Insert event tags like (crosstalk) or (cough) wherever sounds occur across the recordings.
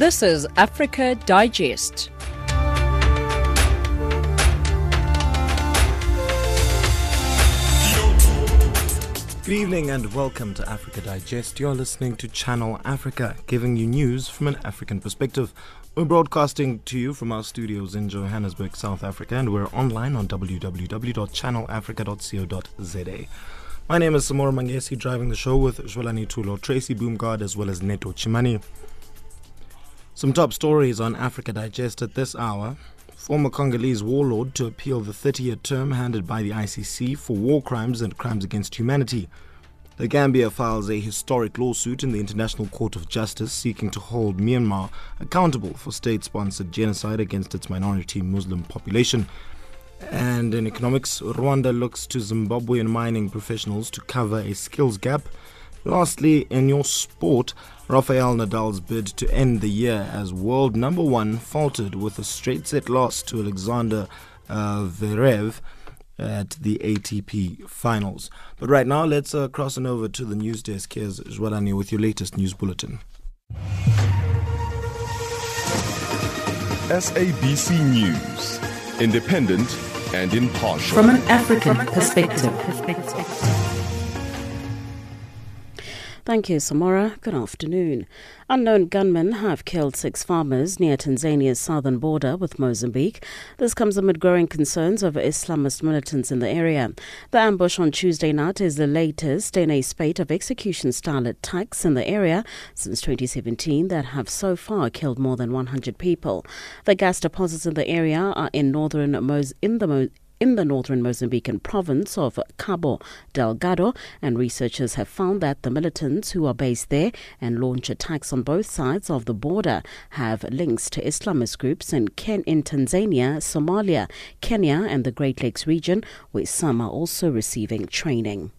This is Africa Digest. Good evening and welcome to Africa Digest. You're listening to Channel Africa, giving you news from an African perspective. We're broadcasting to you from our studios in Johannesburg, South Africa, and we're online on www.channelafrica.co.za. My name is Samora Mangesi, driving the show with Jwelani Tulo, Tracy Boomgard, as well as Neto Chimani. Some top stories on Africa Digest at this hour. Former Congolese warlord to appeal the 30 year term handed by the ICC for war crimes and crimes against humanity. The Gambia files a historic lawsuit in the International Court of Justice seeking to hold Myanmar accountable for state sponsored genocide against its minority Muslim population. And in economics, Rwanda looks to Zimbabwean mining professionals to cover a skills gap. Lastly, in your sport, Rafael Nadal's bid to end the year as world number one faltered with a straight set loss to Alexander uh, Zverev at the ATP finals. But right now, let's uh, cross on over to the news desk. Here's Jwalani with your latest news bulletin. SABC News, independent and impartial. From an African perspective. Thank you, Samora. Good afternoon. Unknown gunmen have killed six farmers near Tanzania's southern border with Mozambique. This comes amid growing concerns over Islamist militants in the area. The ambush on Tuesday night is the latest in a spate of execution style attacks in the area since 2017 that have so far killed more than 100 people. The gas deposits in the area are in northern Moz- in the in the northern Mozambican province of Cabo Delgado, and researchers have found that the militants who are based there and launch attacks on both sides of the border have links to Islamist groups in, Ken- in Tanzania, Somalia, Kenya, and the Great Lakes region, where some are also receiving training.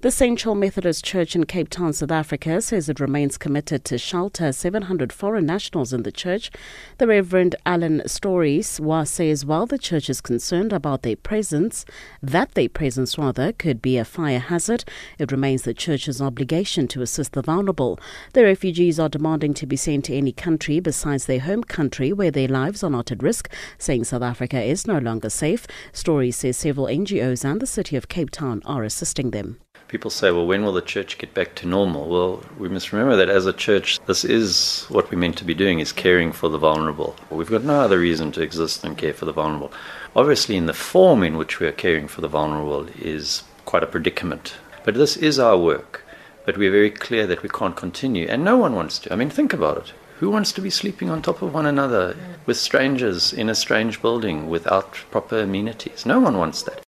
The St. Central Methodist Church in Cape Town, South Africa, says it remains committed to shelter 700 foreign nationals in the church. The Reverend Alan Storey says while the church is concerned about their presence, that their presence rather could be a fire hazard, it remains the church's obligation to assist the vulnerable. The refugees are demanding to be sent to any country besides their home country where their lives are not at risk, saying South Africa is no longer safe. Stories says several NGOs and the city of Cape Town are assisting them people say, well, when will the church get back to normal? Well, we must remember that as a church, this is what we're meant to be doing, is caring for the vulnerable. We've got no other reason to exist than care for the vulnerable. Obviously, in the form in which we are caring for the vulnerable is quite a predicament. But this is our work. But we're very clear that we can't continue. And no one wants to. I mean, think about it. Who wants to be sleeping on top of one another with strangers in a strange building without proper amenities? No one wants that.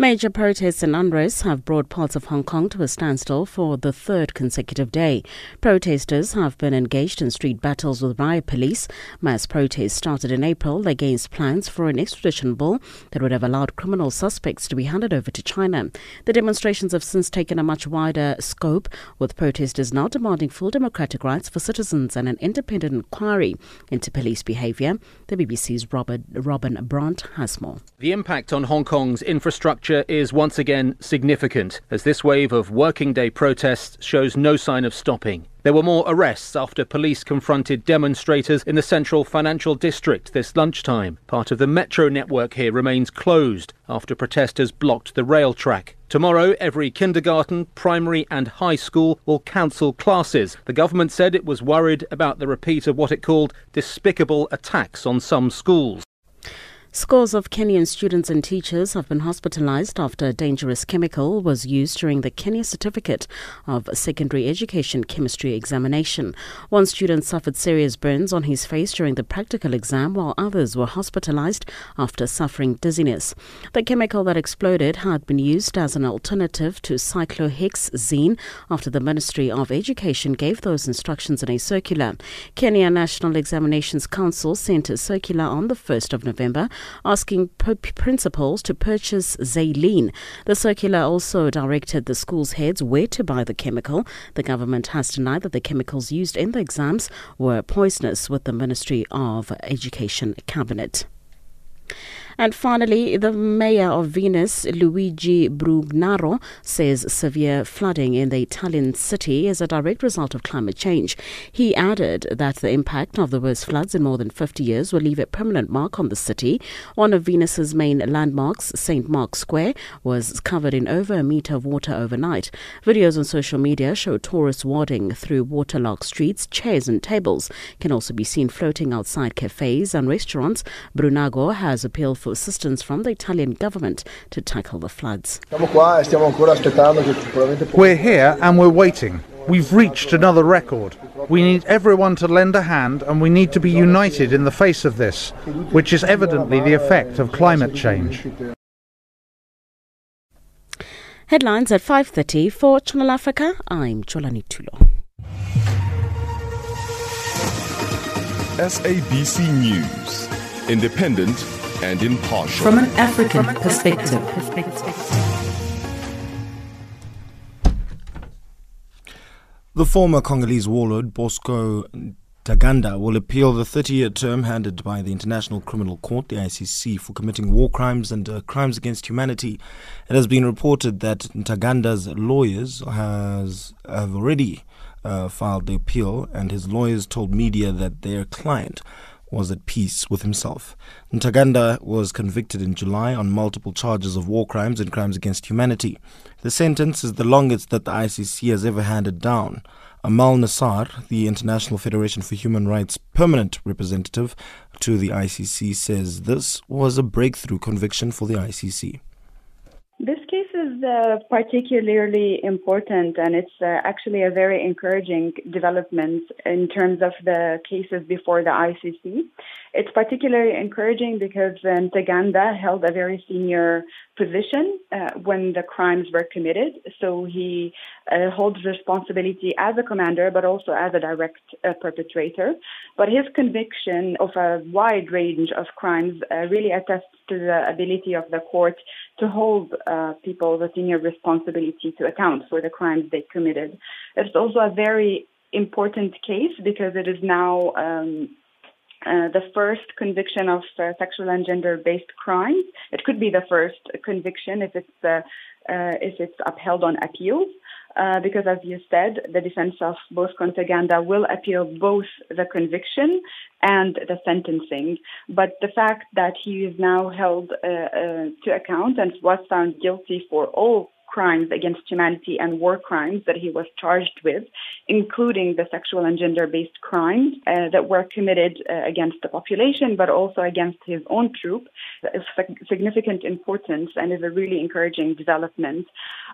Major protests and unrest have brought parts of Hong Kong to a standstill for the third consecutive day. Protesters have been engaged in street battles with riot police. Mass protests started in April against plans for an extradition bill that would have allowed criminal suspects to be handed over to China. The demonstrations have since taken a much wider scope, with protesters now demanding full democratic rights for citizens and an independent inquiry into police behaviour. The BBC's Robert, Robin Brandt has more. The impact on Hong Kong's infrastructure is once again significant as this wave of working day protests shows no sign of stopping. There were more arrests after police confronted demonstrators in the central financial district this lunchtime. Part of the metro network here remains closed after protesters blocked the rail track. Tomorrow, every kindergarten, primary, and high school will cancel classes. The government said it was worried about the repeat of what it called despicable attacks on some schools. Scores of Kenyan students and teachers have been hospitalized after a dangerous chemical was used during the Kenya Certificate of Secondary Education Chemistry examination. One student suffered serious burns on his face during the practical exam, while others were hospitalized after suffering dizziness. The chemical that exploded had been used as an alternative to cyclohexene after the Ministry of Education gave those instructions in a circular. Kenya National Examinations Council sent a circular on the 1st of November asking principals to purchase Xylene. The circular also directed the school's heads where to buy the chemical. The government has denied that the chemicals used in the exams were poisonous with the Ministry of Education cabinet. And finally, the mayor of Venice, Luigi Brugnaro, says severe flooding in the Italian city is a direct result of climate change. He added that the impact of the worst floods in more than 50 years will leave a permanent mark on the city. One of Venice's main landmarks, St. Mark's Square, was covered in over a meter of water overnight. Videos on social media show tourists wading through waterlogged streets. Chairs and tables can also be seen floating outside cafes and restaurants. Brugnaro has appealed for assistance from the Italian government to tackle the floods. We're here and we're waiting. We've reached another record. We need everyone to lend a hand and we need to be united in the face of this, which is evidently the effect of climate change. Headlines at 5:30 for Channel Africa. I'm Cholani Tulo. SABC News, independent and impartial. From an African perspective. The former Congolese warlord Bosco Ntaganda will appeal the 30 year term handed by the International Criminal Court, the ICC, for committing war crimes and uh, crimes against humanity. It has been reported that Ntaganda's lawyers has, have already uh, filed the appeal, and his lawyers told media that their client was at peace with himself. Ntaganda was convicted in July on multiple charges of war crimes and crimes against humanity. The sentence is the longest that the ICC has ever handed down. Amal Nassar, the International Federation for Human Rights permanent representative to the ICC, says this was a breakthrough conviction for the ICC. This case is uh, particularly important, and it's uh, actually a very encouraging development in terms of the cases before the ICC. It's particularly encouraging because um, Ntaganda held a very senior position uh, when the crimes were committed. So he uh, holds responsibility as a commander, but also as a direct uh, perpetrator. But his conviction of a wide range of crimes uh, really attests to the ability of the court to hold uh, people with senior responsibility to account for the crimes they committed. It's also a very important case because it is now um, uh, the first conviction of uh, sexual and gender-based crimes. It could be the first conviction if it's uh, uh if it's upheld on appeals. Uh, because, as you said, the defense of both Ntaganda will appeal both the conviction and the sentencing. But the fact that he is now held to account and was found guilty for all crimes against humanity and war crimes that he was charged with, including the sexual and gender based crimes uh, that were committed uh, against the population, but also against his own troop, is significant importance and is a really encouraging development.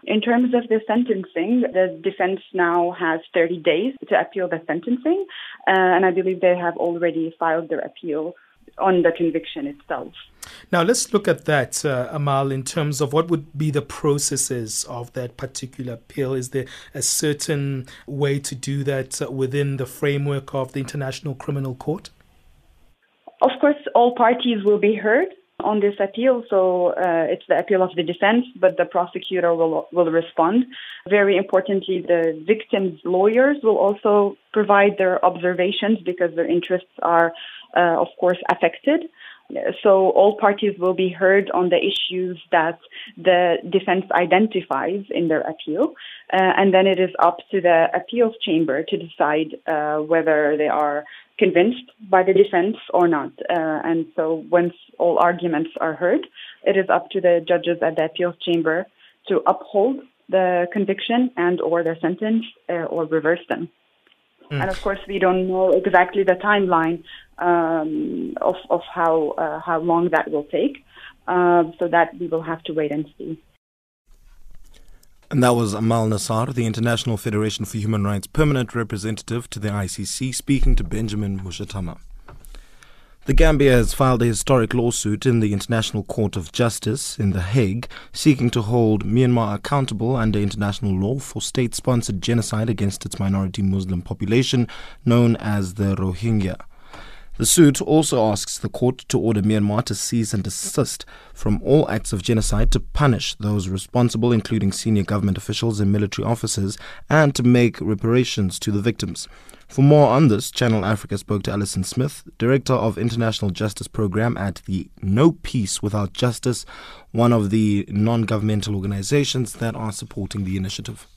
In terms of the sentencing, the defense now has 30 days to appeal the sentencing, uh, and I believe they have already filed their appeal on the conviction itself. Now, let's look at that, uh, Amal, in terms of what would be the processes of that particular appeal. Is there a certain way to do that uh, within the framework of the International Criminal Court? Of course, all parties will be heard on this appeal. So uh, it's the appeal of the defense, but the prosecutor will will respond. Very importantly, the victims' lawyers will also provide their observations because their interests are, uh, of course, affected. So all parties will be heard on the issues that the defense identifies in their appeal, uh, and then it is up to the appeals chamber to decide uh, whether they are convinced by the defense or not. Uh, and so once all arguments are heard, it is up to the judges at the appeals chamber to uphold the conviction and or their sentence uh, or reverse them. Mm. And of course, we don't know exactly the timeline um, of, of how uh, how long that will take. Uh, so that we will have to wait and see. And that was Amal Nassar, the International Federation for Human Rights permanent representative to the ICC, speaking to Benjamin Mushatama. The Gambia has filed a historic lawsuit in the International Court of Justice in The Hague, seeking to hold Myanmar accountable under international law for state sponsored genocide against its minority Muslim population, known as the Rohingya. The suit also asks the court to order Myanmar to cease and desist from all acts of genocide, to punish those responsible, including senior government officials and military officers, and to make reparations to the victims. For more on this, Channel Africa spoke to Alison Smith, Director of International Justice Program at the No Peace Without Justice, one of the non governmental organizations that are supporting the initiative.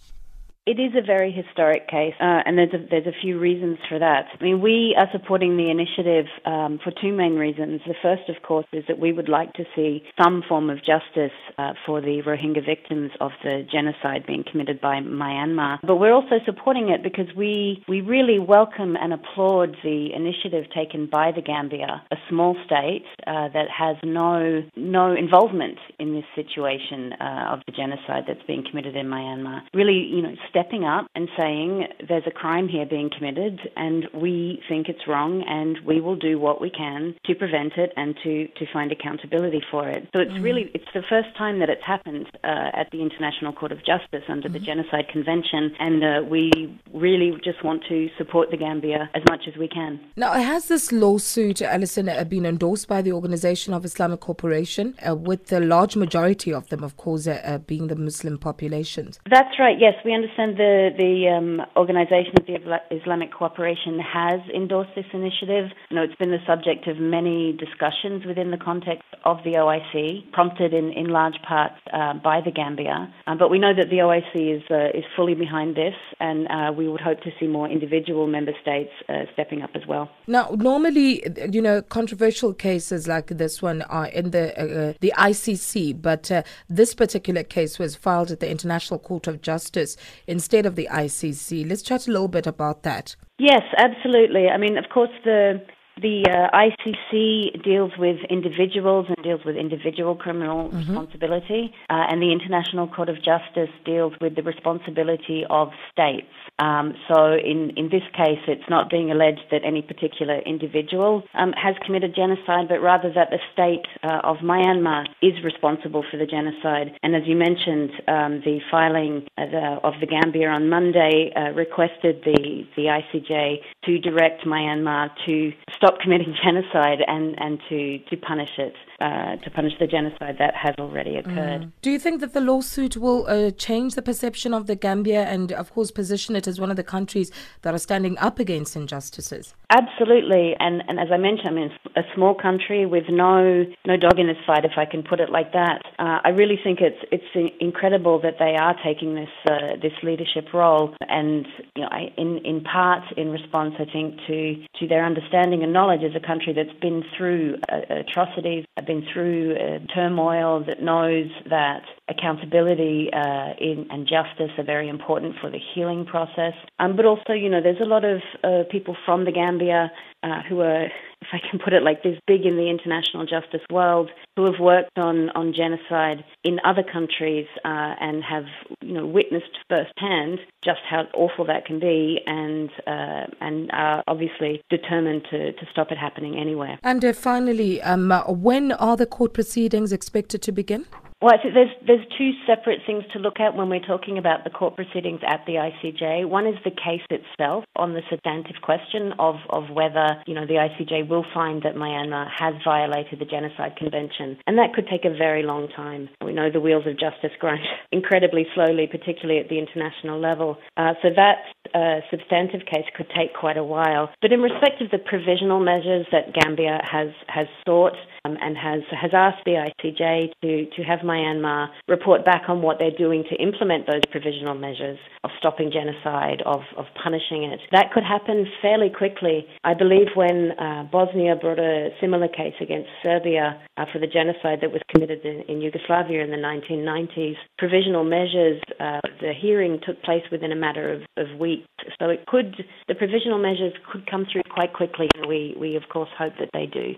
It is a very historic case, uh, and there's a, there's a few reasons for that. I mean, we are supporting the initiative um, for two main reasons. The first, of course, is that we would like to see some form of justice uh, for the Rohingya victims of the genocide being committed by Myanmar. But we're also supporting it because we we really welcome and applaud the initiative taken by the Gambia, a small state uh, that has no no involvement in this situation uh, of the genocide that's being committed in Myanmar. Really, you know stepping up and saying there's a crime here being committed and we think it's wrong and we will do what we can to prevent it and to, to find accountability for it. So it's mm-hmm. really it's the first time that it's happened uh, at the International Court of Justice under mm-hmm. the Genocide Convention and uh, we really just want to support the Gambia as much as we can. Now, has this lawsuit, Alison, uh, been endorsed by the Organization of Islamic Cooperation, uh, with the large majority of them, of course, uh, uh, being the Muslim populations? That's right. Yes, we understand the the um, Organization of the Islamic Cooperation has endorsed this initiative. You know, it's been the subject of many discussions within the context of the OIC, prompted in, in large part uh, by the Gambia. Um, but we know that the OIC is uh, is fully behind this, and uh, we would hope to see more individual member states uh, stepping up as well. Now, normally, you know, controversial cases like this one are in the uh, the ICC, but this particular case was filed at the International Court of Justice in instead of the ICC. Let's chat a little bit about that. Yes, absolutely. I mean, of course, the the uh, ICC deals with individuals and deals with individual criminal mm-hmm. responsibility, uh, and the International Court of Justice deals with the responsibility of states. Um, so, in, in this case, it's not being alleged that any particular individual um, has committed genocide, but rather that the state uh, of Myanmar is responsible for the genocide. And as you mentioned, um, the filing of the, of the Gambia on Monday uh, requested the, the ICJ to direct Myanmar to stop committing genocide and, and to, to punish it, uh, to punish the genocide that has already occurred. Mm. Do you think that the lawsuit will uh, change the perception of the Gambia and, of course, position it as one of the countries that are standing up against injustices? Absolutely, and and as I mentioned, I mean, a small country with no no dog in this fight, if I can put it like that. Uh, I really think it's it's incredible that they are taking this uh, this leadership role, and you know, I, in in part in response, I think to to their understanding and knowledge as a country that's been through uh, atrocities, been through uh, turmoil, that knows that accountability uh, in, and justice are very important for the healing process. Um, but also, you know, there's a lot of uh, people from the Gambia uh, who are, if I can put it like this, big in the international justice world, who have worked on, on genocide in other countries uh, and have, you know, witnessed firsthand just how awful that can be, and uh, and are obviously determined to, to stop it happening anywhere. And uh, finally, um, when are the court proceedings expected to begin? Well, I think there's there's two separate things to look at when we're talking about the court proceedings at the ICJ. One is the case itself on the substantive question of, of whether you know the ICJ will find that Myanmar has violated the Genocide Convention, and that could take a very long time. We know the wheels of justice grind (laughs) incredibly slowly, particularly at the international level. Uh, so that uh, substantive case could take quite a while. But in respect of the provisional measures that Gambia has has sought um, and has has asked the ICJ to to have Myanmar report back on what they're doing to implement those provisional measures of stopping genocide, of, of punishing it. That could happen fairly quickly. I believe when uh, Bosnia brought a similar case against Serbia uh, for the genocide that was committed in, in Yugoslavia in the 1990s, provisional measures, uh, the hearing took place within a matter of, of weeks. So it could, the provisional measures could come through quite quickly, and we, we of course hope that they do.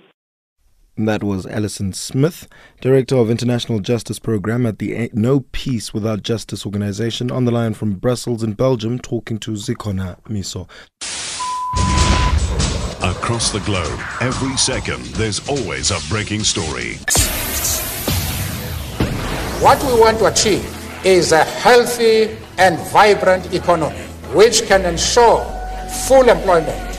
That was Alison Smith, Director of International Justice Program at the No Peace Without Justice organization, on the line from Brussels in Belgium, talking to Zikona Miso. Across the globe, every second, there's always a breaking story. What we want to achieve is a healthy and vibrant economy which can ensure full employment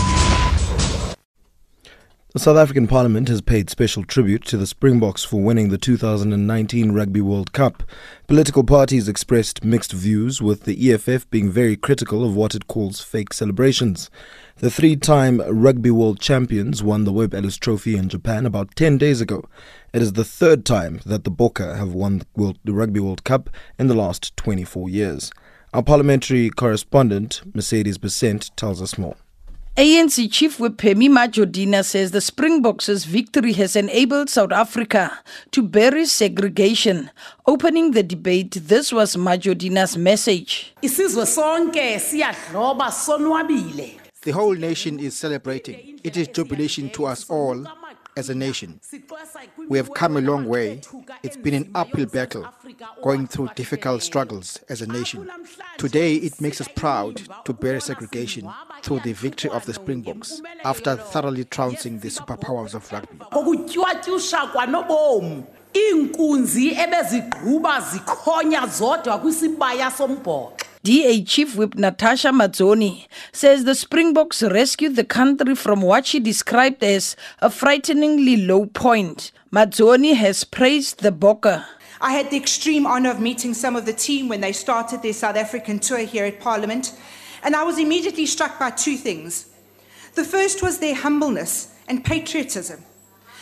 The South African Parliament has paid special tribute to the Springboks for winning the 2019 Rugby World Cup. Political parties expressed mixed views, with the EFF being very critical of what it calls fake celebrations. The three time Rugby World Champions won the Webb Ellis Trophy in Japan about 10 days ago. It is the third time that the Bokke have won the, World, the Rugby World Cup in the last 24 years. Our parliamentary correspondent, Mercedes Besent, tells us more. ANC Chief Whip Pemmy Majodina says the Springboks' victory has enabled South Africa to bury segregation. Opening the debate, this was Majodina's message. The whole nation is celebrating. It is jubilation to us all as a nation. We have come a long way. It's been an uphill battle, going through difficult struggles as a nation. Today, it makes us proud to bear segregation through the victory of the Springboks after thoroughly trouncing the superpowers of rugby. iinkunzi ebezigquba zikhonya zodwa kwisibaya sombhoxo DA Chief Whip Natasha Mazzone says the Springboks rescued the country from what she described as a frighteningly low point. Mazzoni has praised the Bokke. I had the extreme honor of meeting some of the team when they started their South African tour here at Parliament, and I was immediately struck by two things. The first was their humbleness and patriotism.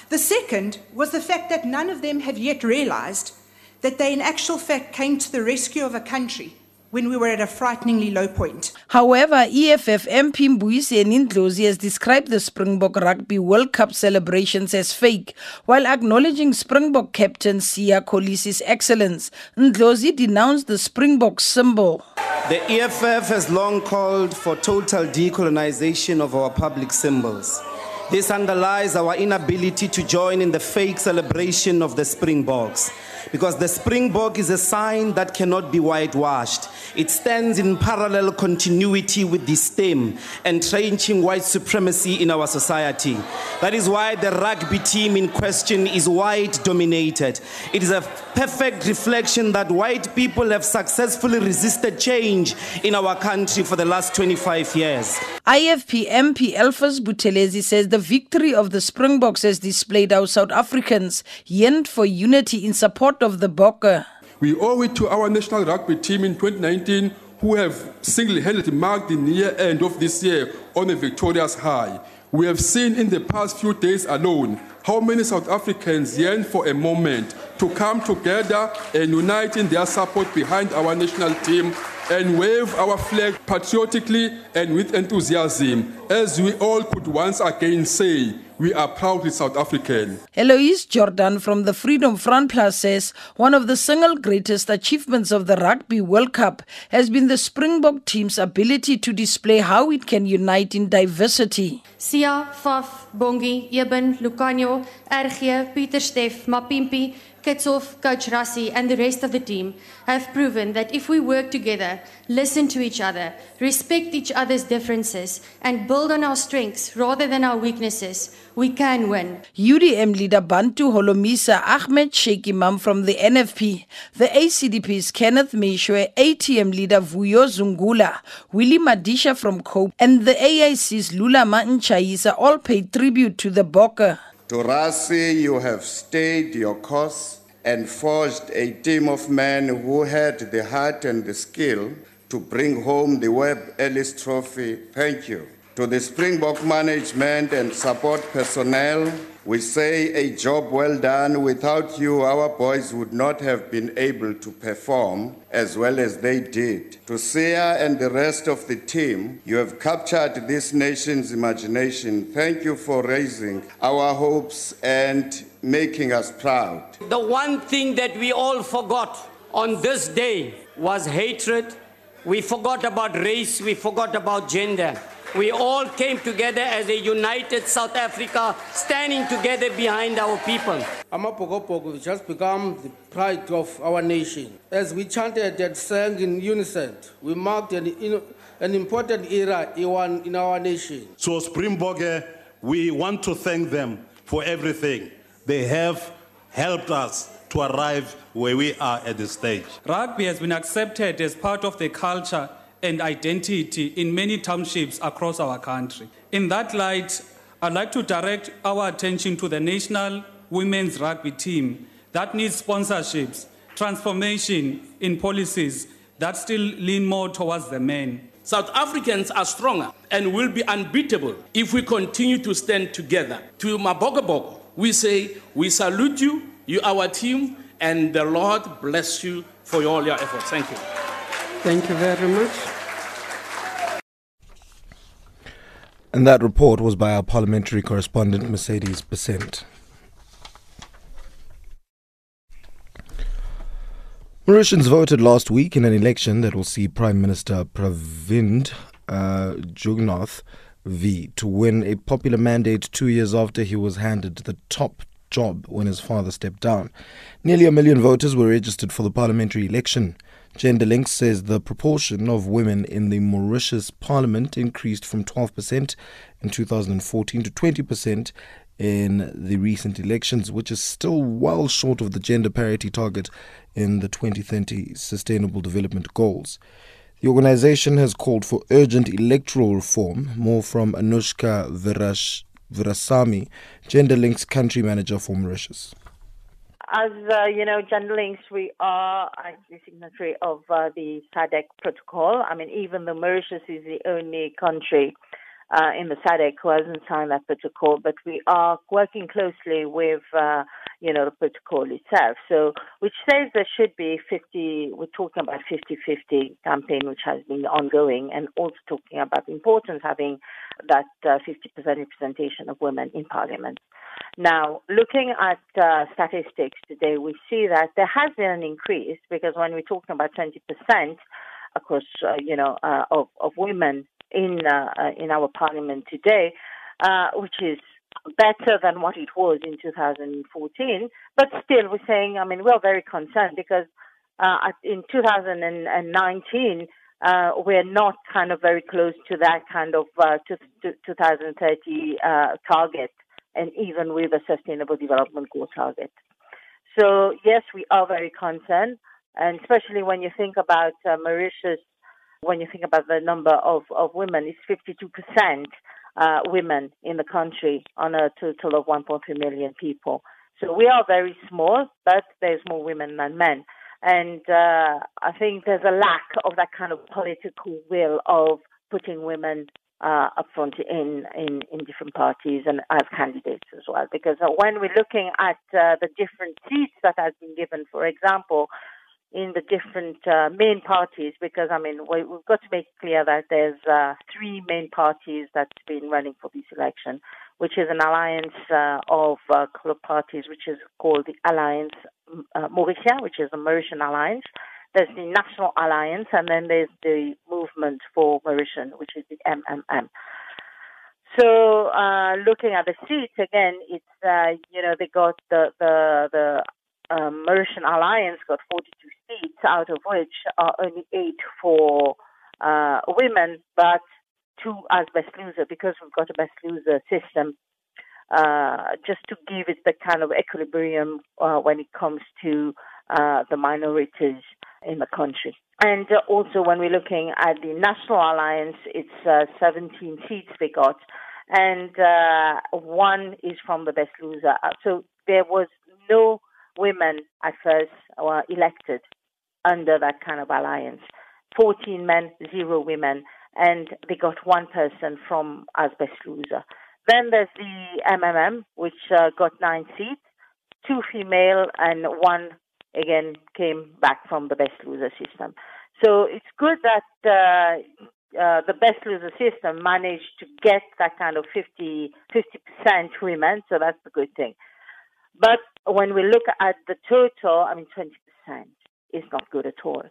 The second was the fact that none of them have yet realized that they, in actual fact, came to the rescue of a country when we were at a frighteningly low point. However, EFF MP Mbuyiseni Ndlozi has described the Springbok Rugby World Cup celebrations as fake, while acknowledging Springbok captain Siya Kolisi's excellence. Ndlozi denounced the Springbok symbol. The EFF has long called for total decolonization of our public symbols. This underlies our inability to join in the fake celebration of the Springboks because the Springbok is a sign that cannot be whitewashed. It stands in parallel continuity with the stem, entrenching white supremacy in our society. That is why the rugby team in question is white dominated. It is a perfect reflection that white people have successfully resisted change in our country for the last 25 years. IFP MP Elfas Buthelezi says the victory of the Springboks has displayed how South Africans yearned for unity in support of the Bokke. We owe it to our national rugby team in 2019 who have single-handedly marked the near end of this year on a victorious high. We have seen in the past few days alone how many South Africans yearn for a moment to come together and unite in their support behind our national team and wave our flag patriotically and with enthusiasm, as we all could once again say, we are proudly South African. Eloise Jordan from the Freedom Front Plus says one of the single greatest achievements of the Rugby World Cup has been the Springbok team's ability to display how it can unite in diversity. Siya, Faf, Bongi, Eben, Lukhanyo, RG, Pieter-Steph, Mapimpi, Kitshoff, Coach Rassie, and the rest of the team have proven that if we work together, listen to each other, respect each other's differences, and build on our strengths rather than our weaknesses, we can win. UDM leader Bantu Holomisa Ahmed Shaik Emam from the NFP, the ACDP's Kenneth Meshoe, ATM leader Vuyo Zungula, Willie Madisha from COPE, and the AIC's Lulama Ntshayisa all paid tribute to the Bokke. To Rassie, you have stayed your course and forged a team of men who had the heart and the skill to bring home the Webb Ellis Trophy. Thank you. To the Springbok management and support personnel, we say a job well done. Without you, our boys would not have been able to perform as well as they did. To Siya and the rest of the team, you have captured this nation's imagination. Thank you for raising our hopes and making us proud. The one thing that we all forgot on this day was hatred. We forgot about race, we forgot about gender. We all came together as a united South Africa, standing together behind our people. Amabokoboko has just become the pride of our nation. As we chanted and sang in unison, we marked an, an important era in, in our nation. So, Springbok, we want to thank them for everything. They have helped us to arrive where we are at this stage. Rugby has been accepted as part of the culture and identity in many townships across our country. In that light, I'd like to direct our attention to the national women's rugby team that needs sponsorships, transformation in policies that still lean more towards the men. South Africans are stronger and will be unbeatable if we continue to stand together. To Mabogobogo, we say, we salute you, you our team, and the Lord bless you for all your efforts. Thank you. Thank you very much. And that report was by our parliamentary correspondent, Mercedes Besent. Mauritians voted last week in an election that will see Prime Minister Pravind uh, Jugnauth V to win a popular mandate two years after he was handed the top job when his father stepped down. Nearly a million voters were registered for the parliamentary election. Genderlink says the proportion of women in the Mauritius parliament increased from 12% in 2014 to 20% in the recent elections, which is still well short of the gender parity target in the 2030 Sustainable Development Goals. The organization has called for urgent electoral reform. More from Anushka Virash, Virahsawmy, Genderlink's country manager for Mauritius. As uh, you know, Gender Links, we are actually signatory of uh, the SADC protocol. I mean, even though Mauritius is the only country uh, in the SADC who hasn't signed that protocol, but we are working closely with, uh, you know, the protocol itself. So, which says there should be 50, we're talking about 50-50 campaign, which has been ongoing, and also talking about the importance having that uh, 50% representation of women in parliament. Now, looking at uh, statistics today, we see that there has been an increase because when we're talking about 20% across, uh, you know, uh, of, of women in uh, uh, in our parliament today, uh, which is better than what it was in 2014. But still, we're saying, I mean, we're very concerned because in 2019, uh, we're not kind of very close to that kind of uh, 2030 uh, target, and even with a sustainable development goal target. So yes, we are very concerned, and especially when you think about Mauritius when you think about the number of, of women, it's 52% uh, women in the country on a total of 1.3 million people. So we are very small, but there's more women than men. And uh, I think there's a lack of that kind of political will of putting women uh, up front in, in, in different parties and as candidates as well. Because when we're looking at uh, the different seats that have been given, for example, in the different uh, main parties because I mean we, have got to make clear that there's uh, three main parties that's been running for this election, which is an alliance uh, of uh, club parties, which is called the Alliance uh, Mauritia, which is the Mauritian Alliance. There's the National Alliance, and then there's the Movement for Mauritian, which is the MMM. So, uh, looking at the seats again, it's uh, you know they got the the the um, Mauritian Alliance got 42 seats, out of which are only eight for uh, women, but two as best loser because we've got a best loser system. Uh, just to give it the kind of equilibrium uh, when it comes to uh, the minorities in the country. And also, when we're looking at the National Alliance, it's uh, 17 seats they got, and uh, one is from the best loser. So there was no women at first were elected under that kind of alliance. 14 men, zero women. and they got one person from as best loser. Then there's the MMM, which uh, got nine seats, two female, and one again came back from the best loser system. So it's good that uh, uh, the best loser system managed to get that kind of 50 percent women. So that's a good thing. But when we look at the total, I mean, 20 percent is not good at all.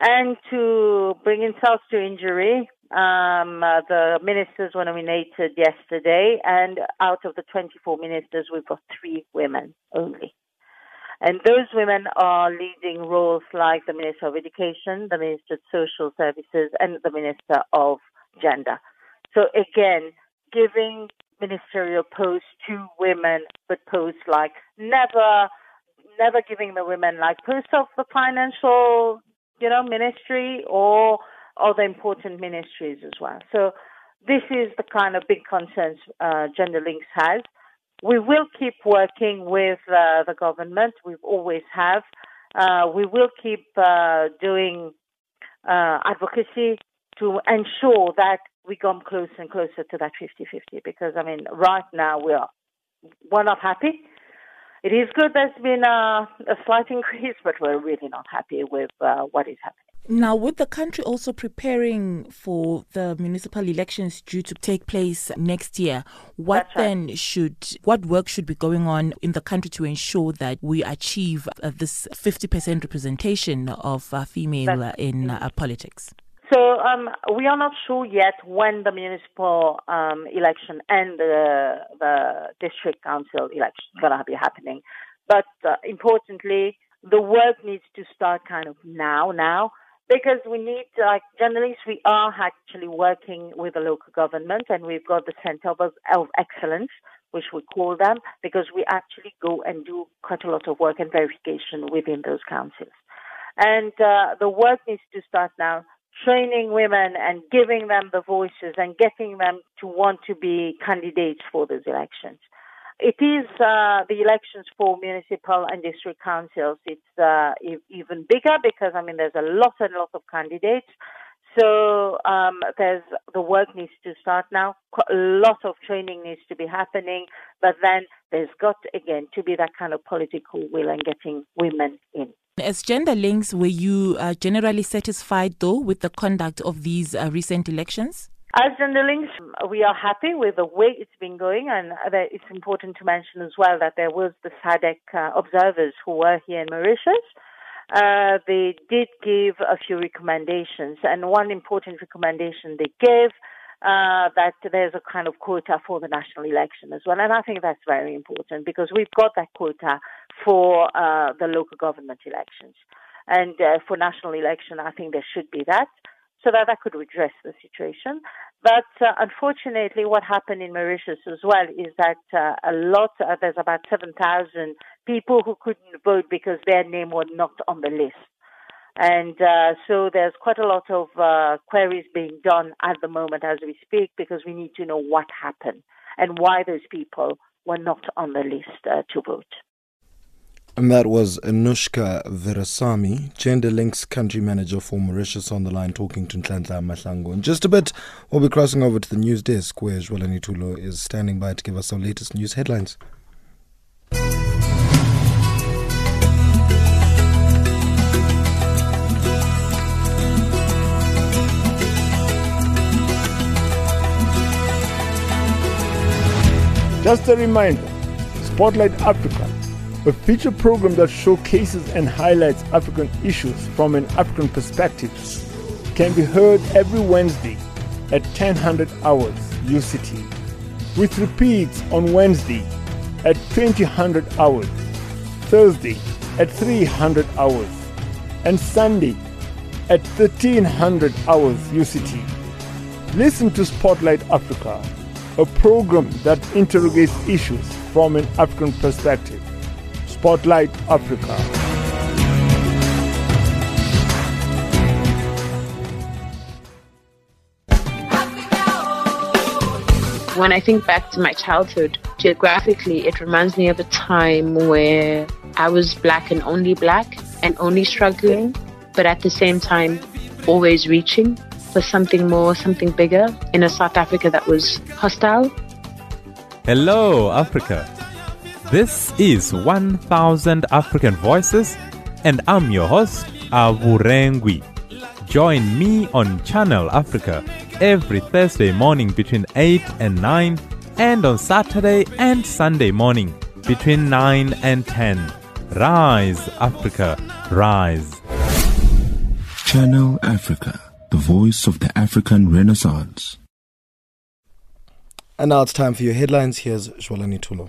And to bring insult to injury, um, uh, the ministers were nominated yesterday, and out of the 24 ministers, we've got three women only. And those women are leading roles like the Minister of Education, the Minister of Social Services, and the Minister of Gender. So again, giving ministerial posts to women, but posts like never, never giving the women like posts of the financial, you know, ministry or other important ministries as well. So this is the kind of big concerns uh, Gender Links has. We will keep working with uh, the government. We've always have. Uh, we will keep uh, doing uh, advocacy to ensure that we come closer and closer to that 50-50 because, I mean, right now we are, we're not happy. It is good there's been a, a slight (laughs) increase, but we're really not happy with uh, what is happening. Now, with the country also preparing for the municipal elections due to take place next year, what right. then should, what work should be going on in the country to ensure that we achieve uh, this 50% representation of uh, female uh, in uh, politics? So um, we are not sure yet when the municipal um, election and the, the district council election is going to be happening. But uh, importantly, the work needs to start kind of now, now, because we need, like journalists, we are actually working with the local government and we've got the Center of, Excellence, which we call them, because we actually go and do quite a lot of work and verification within those councils. And uh, the work needs to start now training women and giving them the voices and getting them to want to be candidates for those elections. It is uh, the elections for municipal and district councils. It's uh, even bigger because I mean there's a lot and lot of candidates. So um, there's the work needs to start now. A lot of training needs to be happening, but then there's got again to be that kind of political will and getting women in. As gender links, were you uh, generally satisfied though with the conduct of these uh, recent elections? As gender links, we are happy with the way it's been going, and it's important to mention as well that there was the SADC uh, observers who were here in Mauritius. Uh, they did give a few recommendations, and one important recommendation they gave uh, that there's a kind of quota for the national election as well, and I think that's very important because we've got that quota for uh, the local government elections, and uh, for national election, I think there should be that so that that could redress the situation. But uh, unfortunately, what happened in Mauritius as well is that uh, a lot, uh, there's about 7,000 people who couldn't vote because their name was not on the list. And uh, so there's quite a lot of queries being done at the moment as we speak because we need to know what happened and why those people were not on the list to vote. And that was Anushka Virahsawmy, Gender Links Country Manager for Mauritius, on the line talking to Ntlantla Mahlango. In just a bit, we'll be crossing over to the news desk where Jwalani Tulo is standing by to give us our latest news headlines. Just a reminder Spotlight Africa, a feature program that showcases and highlights African issues from an African perspective, can be heard every Wednesday at 1000 hours UCT, with repeats on Wednesday at 2000 hours, Thursday at 300 hours, and Sunday at 1300 hours UCT. Listen to Spotlight Africa, a program that interrogates issues from an African perspective. Spotlight Africa. When I think back to my childhood, geographically, it reminds me of a time where I was black and only black and only struggling, but at the same time, always reaching. for something more, something bigger in a South Africa that was hostile. Hello, Africa. This is 1000 African Voices, and I'm your host, Avurengwi. Join me on Channel Africa every Thursday morning between 8 and 9, and on Saturday and Sunday morning between 9 and 10. Rise, Africa, rise. Channel Africa, the voice of the African Renaissance. And now it's time for your headlines. Here's Jwalani Tulo.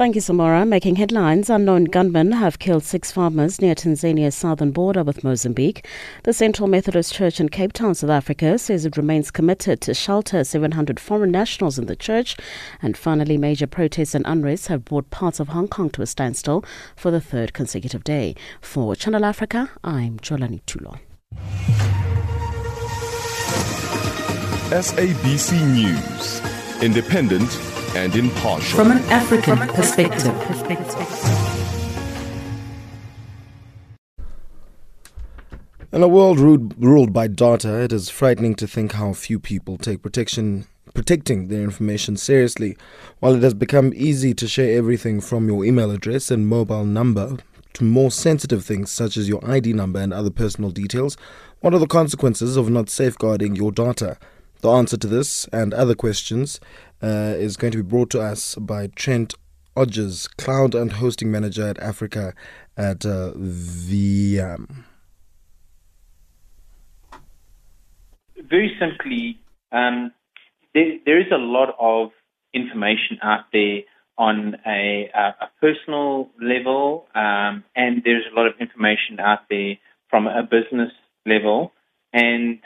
Thank you, Samora. Making headlines, unknown gunmen have killed six farmers near Tanzania's southern border with Mozambique. The Central Methodist Church in Cape Town, South Africa, says it remains committed to shelter 700 foreign nationals in the church. And finally, major protests and unrest have brought parts of Hong Kong to a standstill for the third consecutive day. For Channel Africa, I'm Jolani Tulo. SABC News, independent and impartial. From an African perspective. In a world ruled, ruled by data, it is frightening to think how few people take protection protecting their information seriously. While it has become easy to share everything from your email address and mobile number to more sensitive things such as your ID number and other personal details, what are the consequences of not safeguarding your data? The answer to this and other questions uh, is going to be brought to us by Trent Odgers, Cloud and Hosting Manager at Africa at uh, Veeam. Very simply, um, there, there is a lot of information out there on a, a personal level, um, and there's a lot of information out there from a business level, and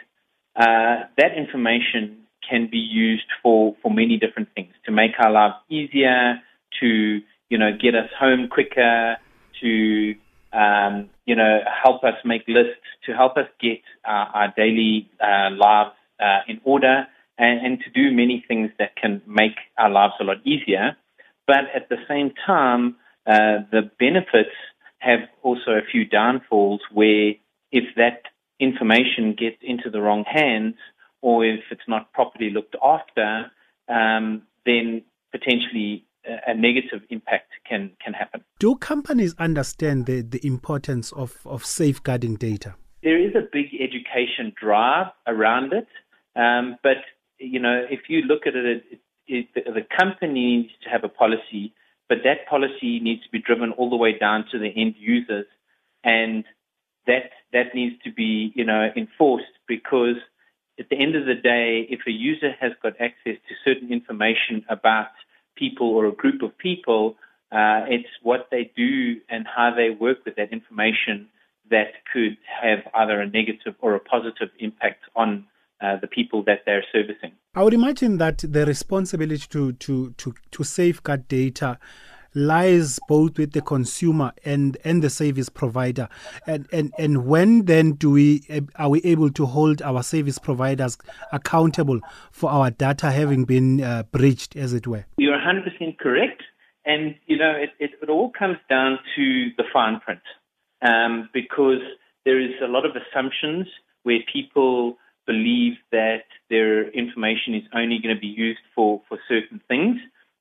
uh, that information can be used for, for many different things to make our lives easier, to you know get us home quicker, to um, you know help us make lists, to help us get our, our daily uh, lives uh, in order, and, and to do many things that can make our lives a lot easier. But at the same time, uh, the benefits have also a few downfalls where if that information gets into the wrong hands, or if it's not properly looked after, um, then potentially a, negative impact can, can happen. Do companies understand the, the importance of, of safeguarding data? There is a big education drive around it, um, but you know, if you look at it, it, it the, the company needs to have a policy, but that policy needs to be driven all the way down to the end users, and that that needs to be you know enforced because at the end of the day, if a user has got access to certain information about people or a group of people, uh, it's what they do and how they work with that information that could have either a negative or a positive impact on uh, the people that they're servicing. I would imagine that the responsibility to, to, to, to safeguard data lies both with the consumer and, and the service provider. And, and, and when then do we are we able to hold our service providers accountable for our data having been uh, breached, as it were? You're 100% correct. And, you know, it, it, it all comes down to the fine print um, because there is a lot of assumptions where people believe that their information is only going to be used for, for certain things.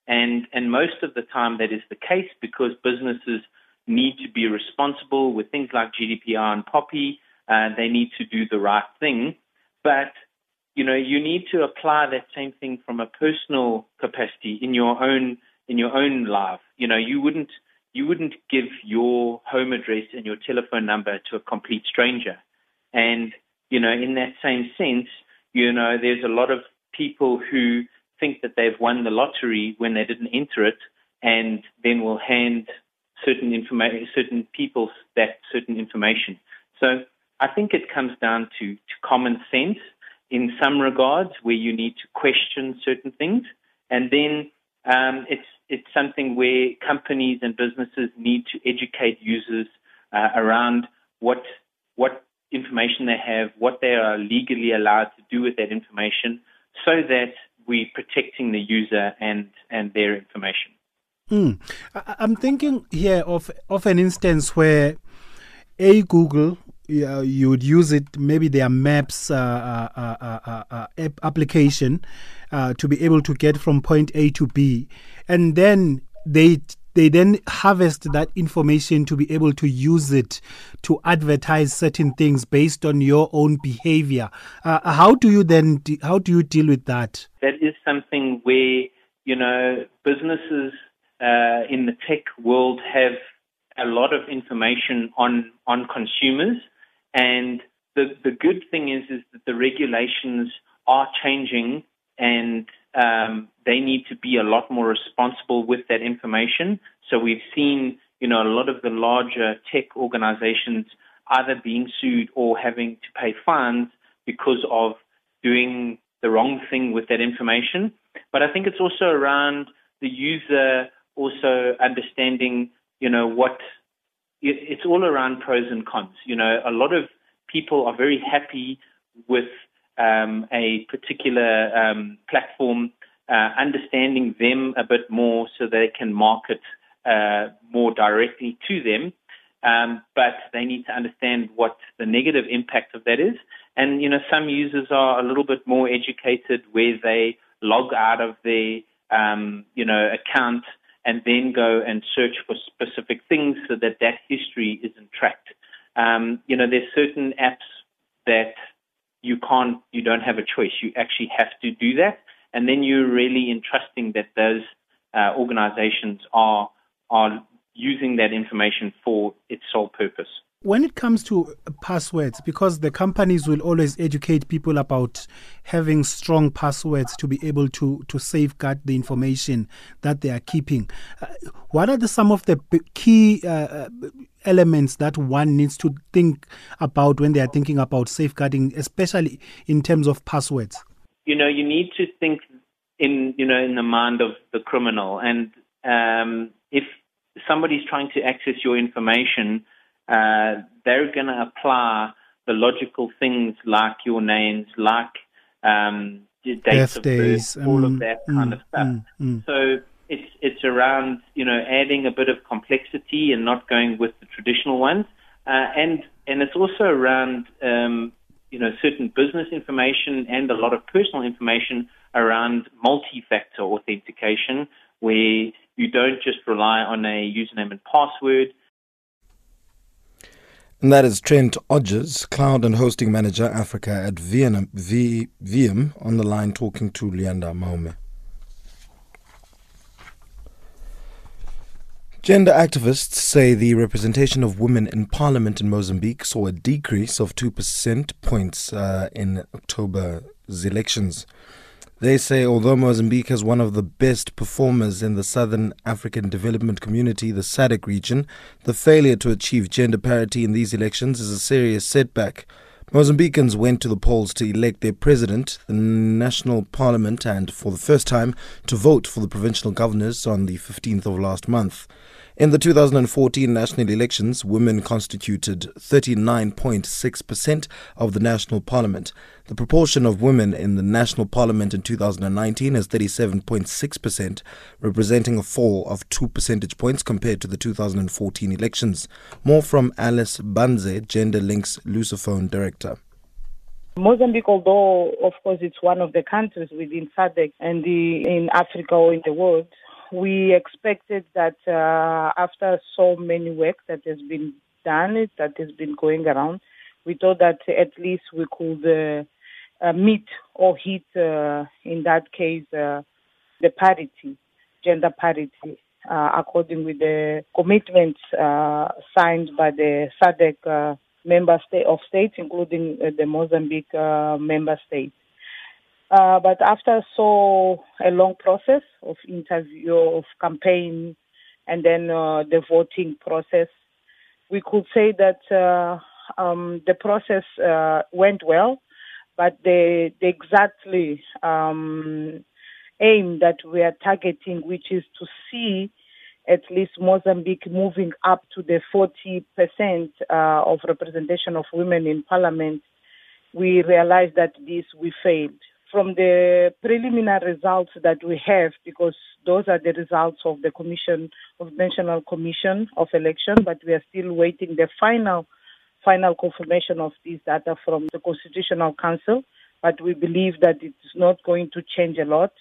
And, and most of the time that is the case because businesses need to be responsible with things like GDPR and POPI. Uh, they need to do the right thing. But, you know, you need to apply that same thing from a personal capacity in your own, in your own life. You know, you wouldn't, you wouldn't give your home address and your telephone number to a complete stranger. And, you know, in that same sense, you know, there's a lot of people who think that they've won the lottery when they didn't enter it, and then will hand certain information, certain people that certain information. So I think it comes down to, to common sense in some regards, where you need to question certain things, and then um, it's it's something where companies and businesses need to educate users uh, around what what information they have, what they are legally allowed to do with that information, so that we're protecting the user and, and their information. Mm. I'm thinking here of of an instance where a Google yeah, you would use it maybe their maps uh, uh, uh, uh, uh app application uh, to be able to get from point A to B, and then they they then harvest that information to be able to use it to advertise certain things based on your own behavior. how do you then de- how do you deal with that? That is something where you know businesses in the tech world have a lot of information on on consumers and the, the good thing is, is that the regulations are changing and um, they need to be a lot more responsible with that information. So we've seen, you know, a lot of the larger tech organizations either being sued or having to pay fines because of doing the wrong thing with that information. But I think it's also around the user also understanding, you know, what it's all around pros and cons. You know, a lot of people are very happy with um, a particular um, platform, uh, understanding them a bit more so they can market uh, more directly to them. Um, but they need to understand what the negative impact of that is. And, you know, some users are a little bit more educated where they log out of their, um, you know, account and then go and search for specific things so that that history isn't tracked. Um, you know, there's certain apps that you can't, you don't have a choice. You actually have to do that, and then you're really entrusting that those uh, organizations are are using that information for its sole purpose when it comes to passwords, because the companies will always educate people about having strong passwords to be able to, to safeguard the information that they are keeping, uh, what are the, some of the key uh, uh, elements that one needs to think about when they are thinking about safeguarding, especially in terms of passwords? You know, you need to think in you know in the mind of the criminal, and um, if somebody's trying to access your information uh, they're going to apply the logical things like your names, like um, dates of birth, all of um, that kind mm, of stuff. Mm, mm. So it's it's around you know adding a bit of complexity and not going with the traditional ones, uh, and and it's also around um, you know certain business information and a lot of personal information around multi-factor authentication, where you don't just rely on a username and password and that is Trent Odgers, Cloud and Hosting Manager Africa at Veeam, Veeam on the line talking to Leander Maume. Gender activists say the representation of women in parliament in Mozambique saw a decrease of 2% points uh, in October's elections. They say although Mozambique has one of the best performers in the Southern African Development Community, the SADC region, the failure to achieve gender parity in these elections is a serious setback. Mozambicans went to the polls to elect their president, the national parliament, and for the first time to vote for the provincial governors on the 15th of last month. In the 2014 national elections, women constituted 39.6% of the national parliament. The proportion of women in the national parliament in 2019 is 37.6%, representing a fall of 2 percentage points compared to the 2014 elections. More from Alice Banze, Gender Links Lusophone Director. Mozambique, although of course it's one of the countries within SADC and the, in Africa or in the world, we expected that uh, after so many work that has been done, that has been going around, we thought that at least we could uh, uh, meet or hit, uh, in that case, uh, the parity, gender parity, according with the commitments signed by the SADC member state of states, including the Mozambique member states. Uh, but after so a long process of interview, of campaign, and then uh, the voting process, we could say that uh, um, the process uh, went well, but the, the exactly um, aim that we are targeting, which is to see at least Mozambique moving up to the 40% uh, of representation of women in parliament, we realized that this we failed from the preliminary results that we have, because those are the results of the Commission of National Commission of Election, but we are still waiting the final final confirmation of these data from the Constitutional Council. But we believe that it's not going to change a lot.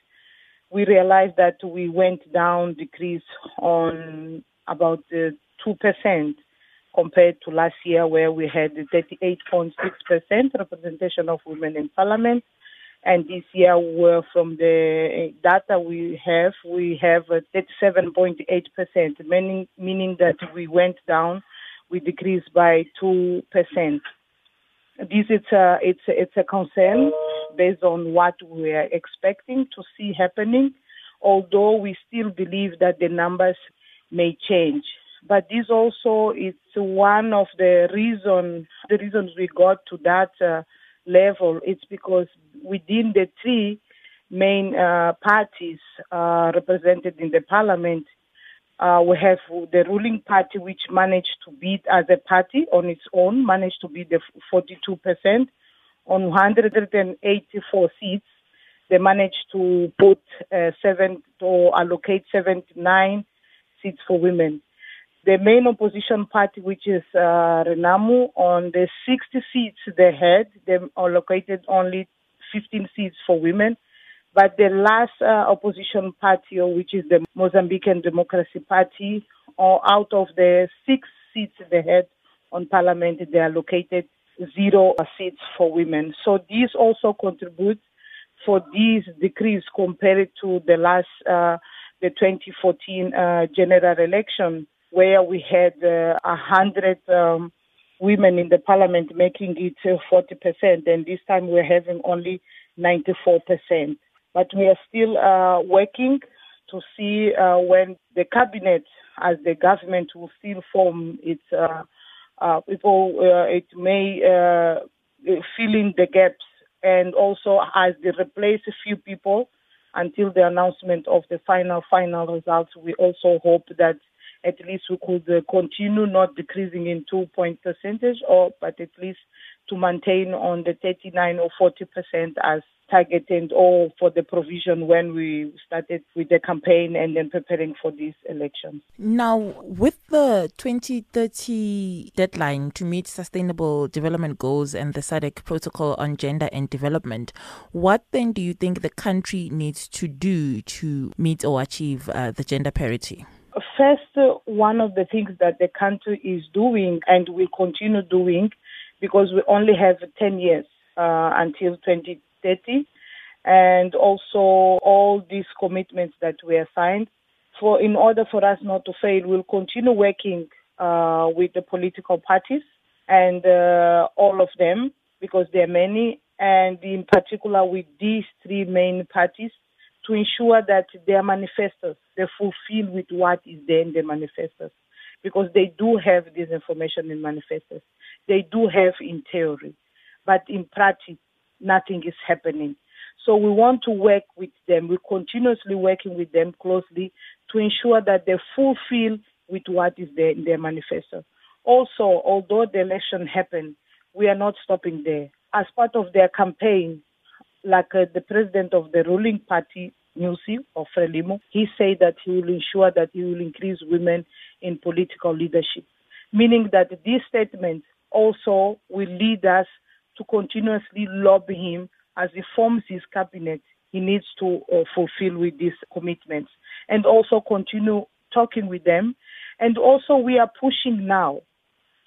We realized that we went down, decrease on about uh, two percent compared to last year, where we had 38.6% representation of women in parliament. And this year, we're from the data we have, we have 37.8%, meaning, meaning that we went down, we decreased by 2%. This is a, it's, it's a concern based on what we are expecting to see happening, although we still believe that the numbers may change but this also is one of the reason the reasons we got to that uh, level. It's because within the three main uh, parties uh, represented in the parliament, uh, we have the ruling party, which managed to beat as a party on its own, managed to beat the 42% on 184 seats. They managed to put uh, seven to allocate 79 seats for women the main opposition party, which is uh, Renamo, on the 60 seats they had, they allocated only 15 seats for women. But the last uh, opposition party, which is the Mozambican Democracy Party, or out of the six seats they had on parliament, they allocated zero seats for women. So this also contributes for this decrease compared to the last, uh, the 2014 uh, general election where we had uh, a uh, hundred um, women in the parliament making it uh, 40%, and this time we're having only 94%. But we are still uh, working to see uh, when the cabinet, as the government will still form its uh, people, it may fill in the gaps, and also as they replace a few people until the announcement of the final final results. We also hope that at least we could uh, continue not decreasing in two point percentage, or but at least to maintain on the 39 or 40 percent as targeted or for the provision when we started with the campaign and then preparing for these elections. Now, with the 2030 deadline to meet sustainable development goals and the SADC protocol on gender and development, what then do you think the country needs to do to meet or achieve uh, the gender parity? First, one of the things that the country is doing and will continue doing, because we only have 10 years uh, until 2030, and also all these commitments that we have signed. For in order for us not to fail, we'll continue working uh, with the political parties and uh, all of them because there are many, and in particular with these three main parties to ensure that their manifestos they fulfill with what is there in the manifestos because they do have this information in manifestos. They do have in theory, but in practice, nothing is happening. So we want to work with them. We're continuously working with them closely to ensure that they fulfill with what is there in their manifesto. Also, although the election happened, we are not stopping there. As part of their campaign, like uh, the president of the ruling party, Nyusi of Frelimo, he said that he will ensure that he will increase women in political leadership, meaning that this statement also will lead us to continuously lobby him as he forms his cabinet. He needs to uh, fulfill with these commitments and also continue talking with them. And also, we are pushing now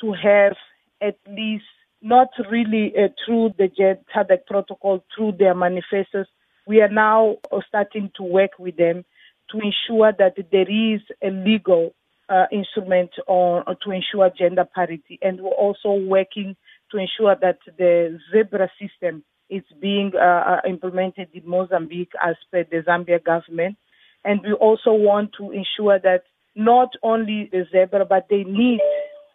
to have at least not really uh, through the SADC protocol, through their manifestos. We are now starting to work with them to ensure that there is a legal uh, instrument on, to ensure gender parity. And we're also working to ensure that the zebra system is being uh, uh implemented in Mozambique as per the Zambia government. And we also want to ensure that not only the zebra, but they need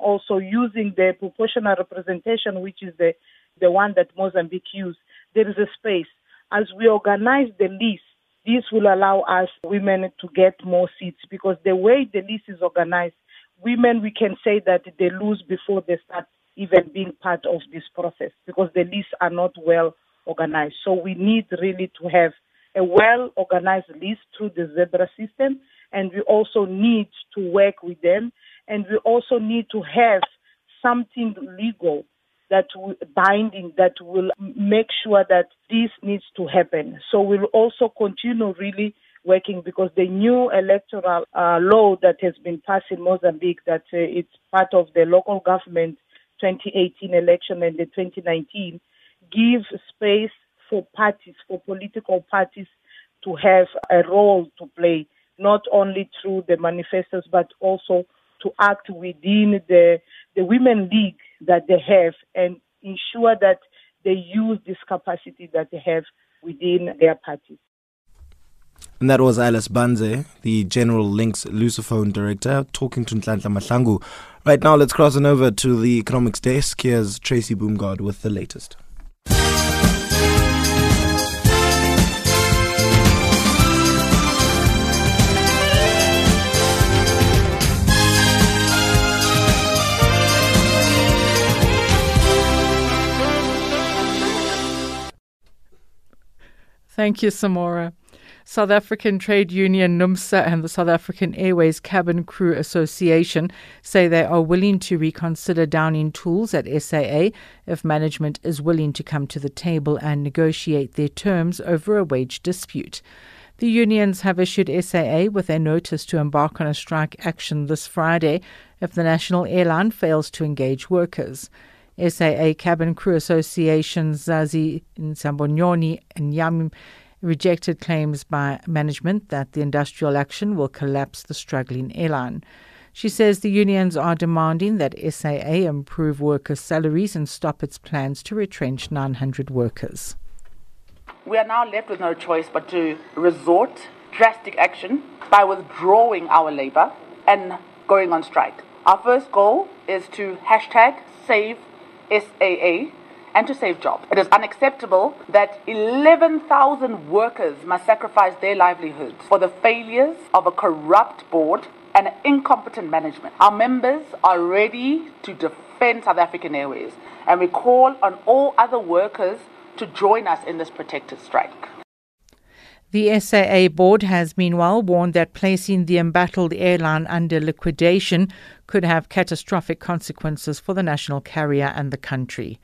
also using the proportional representation, which is the, the one that Mozambique used, there is a space. As we organize the list, this will allow us women to get more seats because the way the list is organized, women we can say that they lose before they start even being part of this process because the lists are not well organized. So we need really to have a well organized list through the zebra system and we also need to work with them and we also need to have something legal that will, binding that will make sure that this needs to happen. So we'll also continue really working because the new electoral uh, law that has been passed in Mozambique, that uh, it's part of the local government 2018 election and the 2019, give space for parties, for political parties to have a role to play, not only through the manifestos, but also to act within the, the women league that they have and ensure that they use this capacity that they have within their parties. And that was Alice Banze, the Gender Links Lusophone Director, talking to Nhlanhla Mahlangu. Right now, let's cross on over to the economics desk. Here's Tracy Boomgard with the latest. Thank you, Samora. South African Trade Union NUMSA and the South African Airways Cabin Crew Association say they are willing to reconsider Downing Tools at SAA if management is willing to come to the table and negotiate their terms over a wage dispute. The unions have issued SAA with a notice to embark on a strike action this Friday if the national airline fails to engage workers. SAA Cabin Crew Association Zazi Nsambonyoni and Yam rejected claims by management that the industrial action will collapse the struggling airline. She says the unions are demanding that SAA improve workers' salaries and stop its plans to retrench 900 workers. We are now left with no choice but to resort drastic action by withdrawing our labor and going on strike. Our first goal is to hashtag save SAA and to save jobs. It is unacceptable that 11,000 workers must sacrifice their livelihoods for the failures of a corrupt board and incompetent management. Our members are ready to defend South African Airways and we call on all other workers to join us in this protected strike. The SAA board has meanwhile warned that placing the embattled airline under liquidation could have catastrophic consequences for the national carrier and the country.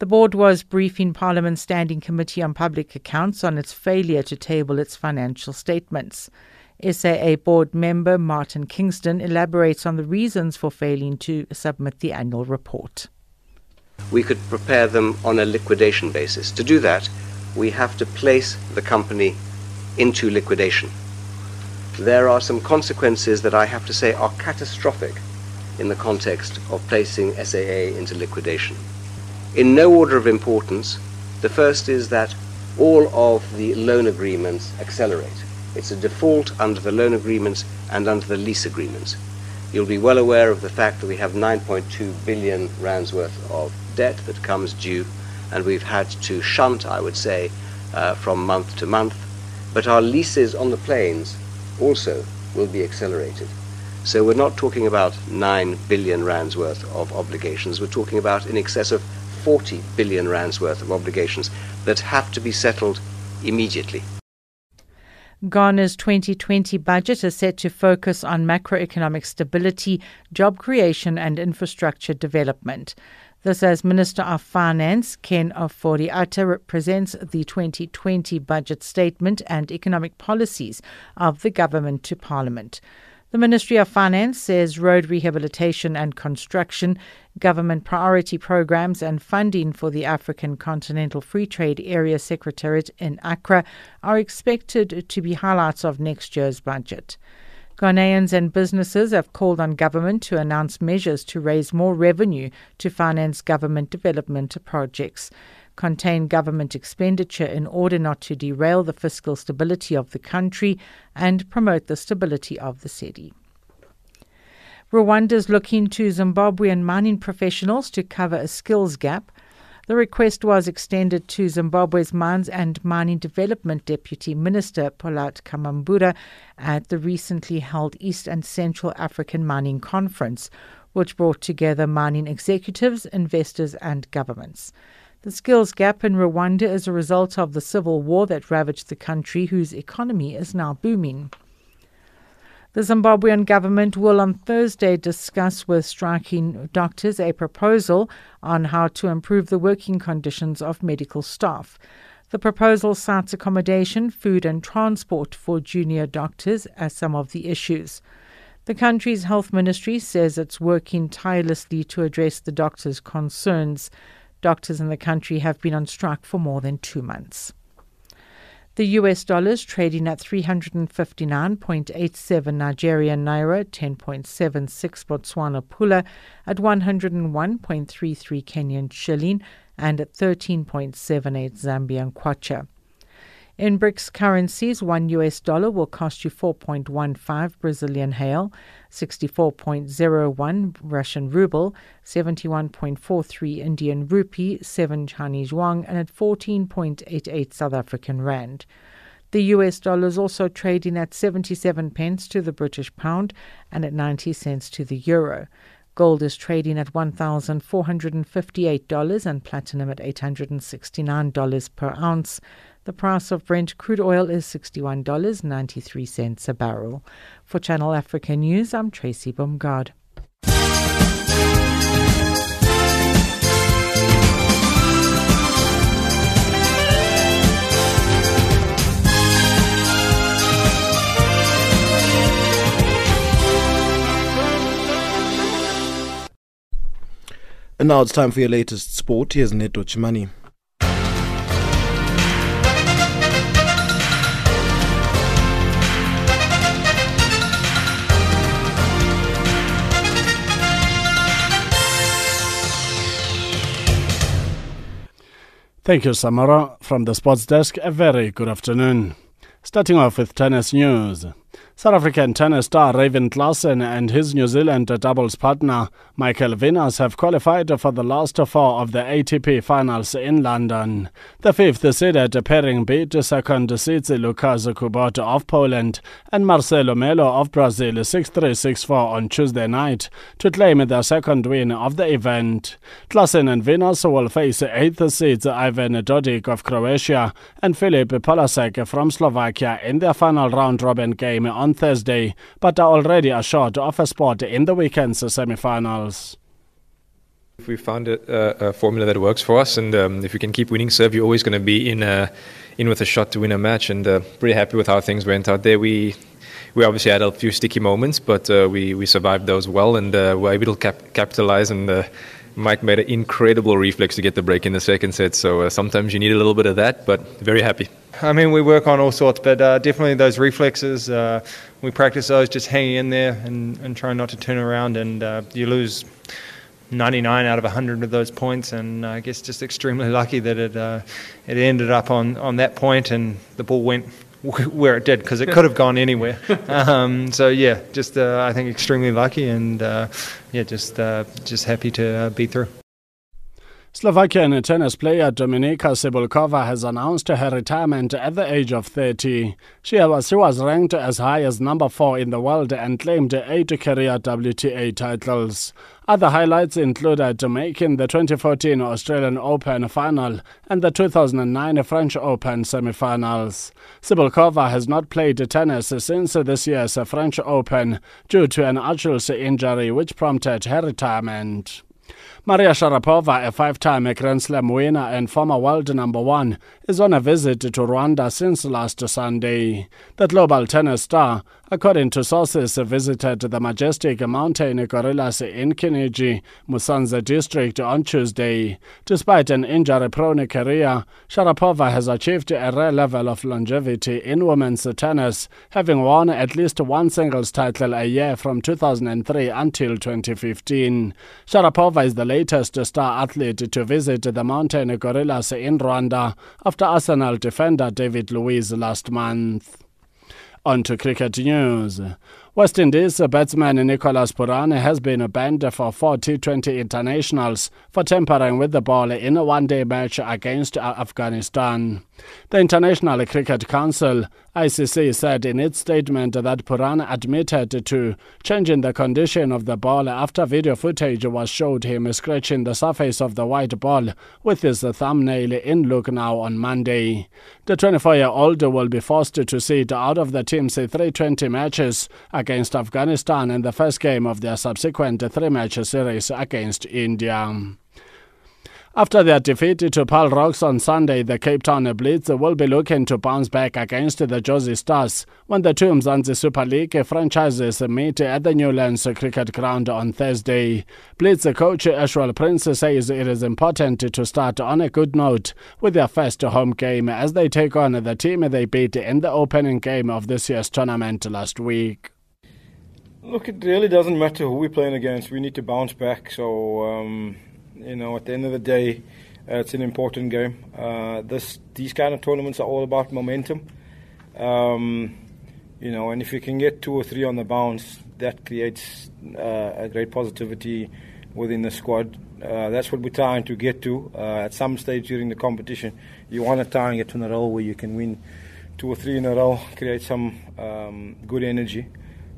The board was briefing Parliament's Standing Committee on Public Accounts on its failure to table its financial statements. SAA board member Martin Kingston elaborates on the reasons for failing to submit the annual report. We could prepare them on a liquidation basis. To do that, we have to place the company into liquidation. There are some consequences that I have to say are catastrophic in the context of placing SAA into liquidation. In no order of importance, the first is that all of the loan agreements accelerate. It's a default under the loan agreements and under the lease agreements. You'll be well aware of the fact that we have 9.2 billion rands worth of debt that comes due, and we've had to shunt, I would say, uh, from month to month but our leases on the planes also will be accelerated. So we're not talking about 9 billion rands worth of obligations, we're talking about in excess of 40 billion rands worth of obligations that have to be settled immediately. Ghana's 2020 budget is set to focus on macroeconomic stability, job creation, and infrastructure development. This as Minister of Finance Ken Ofori-Atta represents the 2020 budget statement and economic policies of the government to Parliament. The Ministry of Finance says road rehabilitation and construction, government priority programs, and funding for the African Continental Free Trade Area Secretariat in Accra are expected to be highlights of next year's budget. Ghanaians and businesses have called on government to announce measures to raise more revenue to finance government development projects, contain government expenditure in order not to derail the fiscal stability of the country, and promote the stability of the city. Rwanda is looking to Zimbabwean mining professionals to cover a skills gap the request was extended to Zimbabwe's Mines and Mining Development Deputy Minister Polite Kambamura at the recently held East and Central African Mining Conference, which brought together mining executives, investors, and governments. The skills gap in Rwanda is a result of the civil war that ravaged the country, whose economy is now booming. The Zimbabwean government will on Thursday discuss with striking doctors a proposal on how to improve the working conditions of medical staff. The proposal cites accommodation, food, and transport for junior doctors as some of the issues. The country's health ministry says it's working tirelessly to address the doctors' concerns. Doctors in the country have been on strike for more than two months. The US dollar is trading at 359.87 Nigerian naira, 10.76 Botswana pula, at 101.33 Kenyan shilling, and at 13.78 Zambian kwacha. In BRICS currencies, one US dollar will cost you 4.15 Brazilian real, 64.01 Russian ruble, 71.43 Indian rupee, 7 Chinese yuan, and at 14.88 South African rand. The US dollar is also trading at 77 pence to the British pound and at 90 cents to the euro. Gold is trading at $1,458 and platinum at $869 per ounce. The price of Brent crude oil is $61.93 a barrel. For Channel Africa News, I'm Tracy Bumgard. And now it's time for your latest sport. Here's Neto Chimani. Thank you, Samora. From the sports desk, a very good afternoon. Starting off with tennis news. South African tennis star Raven Klassen and his New Zealand doubles partner Michael Venus have qualified for the last four of the ATP finals in London. The fifth seeded pairing beat second seeds Lukasz Kubot of Poland and Marcelo Melo of Brazil 6-3 6-4 on Tuesday night to claim their second win of the event. Klassen and Venus will face eighth seeds Ivan Dodig of Croatia and Filip Polasek from Slovakia in their final round robin game on Thursday, but are already assured of a spot in the weekend's semi-finals. If we found a, a, formula that works for us, and um, if you can keep winning serve, you're always going to be in uh, in with a shot to win a match. And uh, pretty happy with how things went out there. We we obviously had a few sticky moments, but uh, we we survived those well, and uh, were able to cap- capitalize and uh, Mike made an incredible reflex to get the break in the second set. So uh, sometimes you need a little bit of that, but very happy. I mean, we work on all sorts, but uh, definitely those reflexes, uh, we practice those just hanging in there and, and trying not to turn around. And uh, you lose 99 out of 100 of those points, and I guess just extremely (laughs) lucky that it uh, it ended up on, on that point and the ball went where it did because it could have gone anywhere. (laughs) Um, so yeah, just uh, I think extremely lucky and uh, yeah, just uh, just happy to uh, be through. Slovakian tennis player Dominika Cibulkova has announced her retirement at the age of 30. She was, she was ranked as high as number 4 in the world and claimed eight career WTA titles. Other highlights included making the 2014 Australian Open final and the 2009 French Open semi-finals. Cibulkova has not played tennis since this year's French Open due to an Achilles injury which prompted her retirement. Maria Sharapova, a five-time Grand Slam winner and former world number one, is on a visit to Rwanda since last Sunday. The global tennis star, according to sources, visited the majestic mountain gorillas in Kinigi, Musanze district on Tuesday. Despite an injury-prone career, Sharapova has achieved a rare level of longevity in women's tennis, having won at least one singles title a year from 2003 until 2015. Sharapova is the latest star athlete to visit the mountain gorillas in Rwanda after Arsenal defender David Luiz last month. On to cricket news. West Indies batsman Nicholas Pooran has been banned for four T20 internationals for tampering with the ball in a one-day match against Afghanistan. The International Cricket Council, ICC, said in its statement that Pooran admitted to changing the condition of the ball after video footage was showed him scratching the surface of the white ball with his thumbnail in Lucknow on Monday. The 24-year-old will be forced to sit out of the team's T20 matches against Afghanistan in the first game of their subsequent three-match series against India. After their defeat to Paarl Rocks on Sunday, the Cape Town Blitz will be looking to bounce back against the Jozi Stars when the two Mzansi Super League franchises meet at the Newlands Cricket Ground on Thursday. Blitz coach Ashwell Prince says it is important to start on a good note with their first home game as they take on the team they beat in the opening game of this year's tournament last week. Look, it really doesn't matter who we're playing against. We need to bounce back. So, um, you know, at the end of the day, uh, it's an important game. Uh, this these kind of tournaments are all about momentum. Um, you know, and if you can get two or three on the bounce, that creates uh, a great positivity within the squad. Uh, that's what we're trying to get to. Uh, at some stage during the competition, you want to try and get to a row where you can win two or three in a row, create some um, good energy.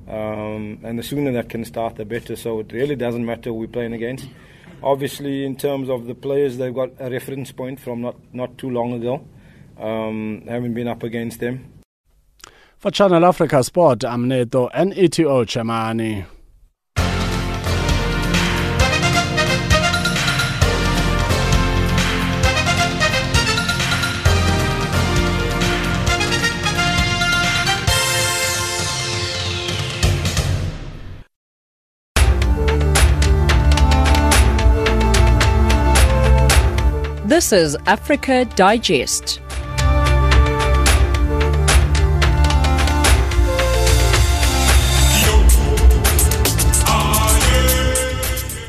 Um, and the sooner that can start, the better. So it really doesn't matter who we're playing against. Obviously, in terms of the players, they've got a reference point from not, not too long ago. Um, haven't been up against them. For Channel Africa Sport, I'm Neto NETO Chamani. This is Africa Digest.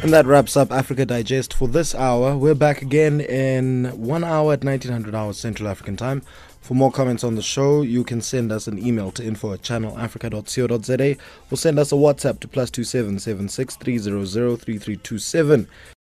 And that wraps up Africa Digest for this hour. We're back again in one hour at 1900 hours Central African time. For more comments on the show, you can send us an email to info at channelafrica.co.za or send us a WhatsApp to plus 2776 300 3327.